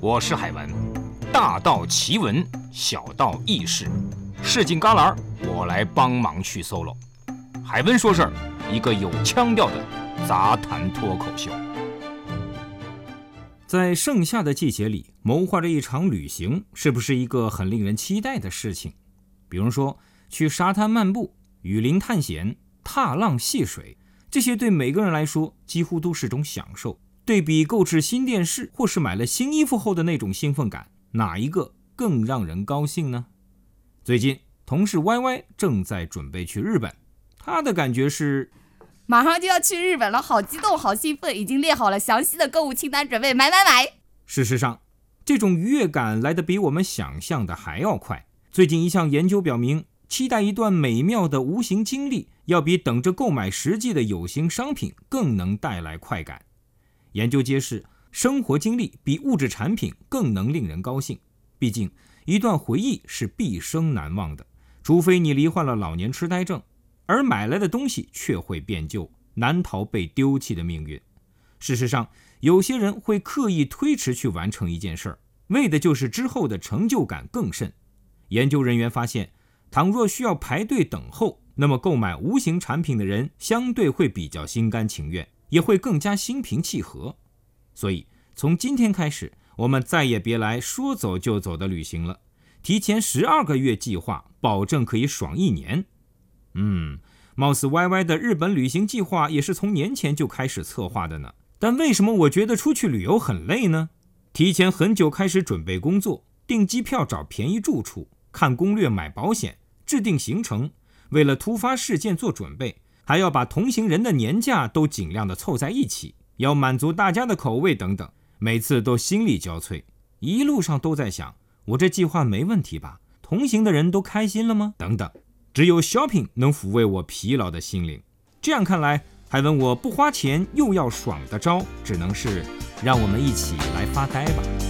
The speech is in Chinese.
我是海文，大道奇闻，小道轶事，市井旮旯，我来帮忙去 solo。海文说事儿，一个有腔调的杂谈脱口秀。在盛夏的季节里，谋划着一场旅行，是不是一个很令人期待的事情？比如说，去沙滩漫步、雨林探险、踏浪戏水，这些对每个人来说几乎都是种享受。对比购置新电视或是买了新衣服后的那种兴奋感，哪一个更让人高兴呢？最近，同事 Y Y 正在准备去日本，他的感觉是。马上就要去日本了，好激动，好兴奋，已经列好了详细的购物清单，准备买买买。事实上，这种愉悦感来得比我们想象的还要快。最近一项研究表明，期待一段美妙的无形经历，要比等着购买实际的有形商品更能带来快感。研究揭示，生活经历比物质产品更能令人高兴。毕竟，一段回忆是毕生难忘的，除非你罹患了老年痴呆症。而买来的东西却会变旧，难逃被丢弃的命运。事实上，有些人会刻意推迟去完成一件事儿，为的就是之后的成就感更甚。研究人员发现，倘若需要排队等候，那么购买无形产品的人相对会比较心甘情愿，也会更加心平气和。所以，从今天开始，我们再也别来说走就走的旅行了，提前十二个月计划，保证可以爽一年。嗯，貌似 Y Y 的日本旅行计划也是从年前就开始策划的呢。但为什么我觉得出去旅游很累呢？提前很久开始准备工作，订机票、找便宜住处、看攻略、买保险、制定行程，为了突发事件做准备，还要把同行人的年假都尽量的凑在一起，要满足大家的口味等等，每次都心力交瘁。一路上都在想，我这计划没问题吧？同行的人都开心了吗？等等。只有 shopping 能抚慰我疲劳的心灵。这样看来，还问我不花钱又要爽的招，只能是让我们一起来发呆吧。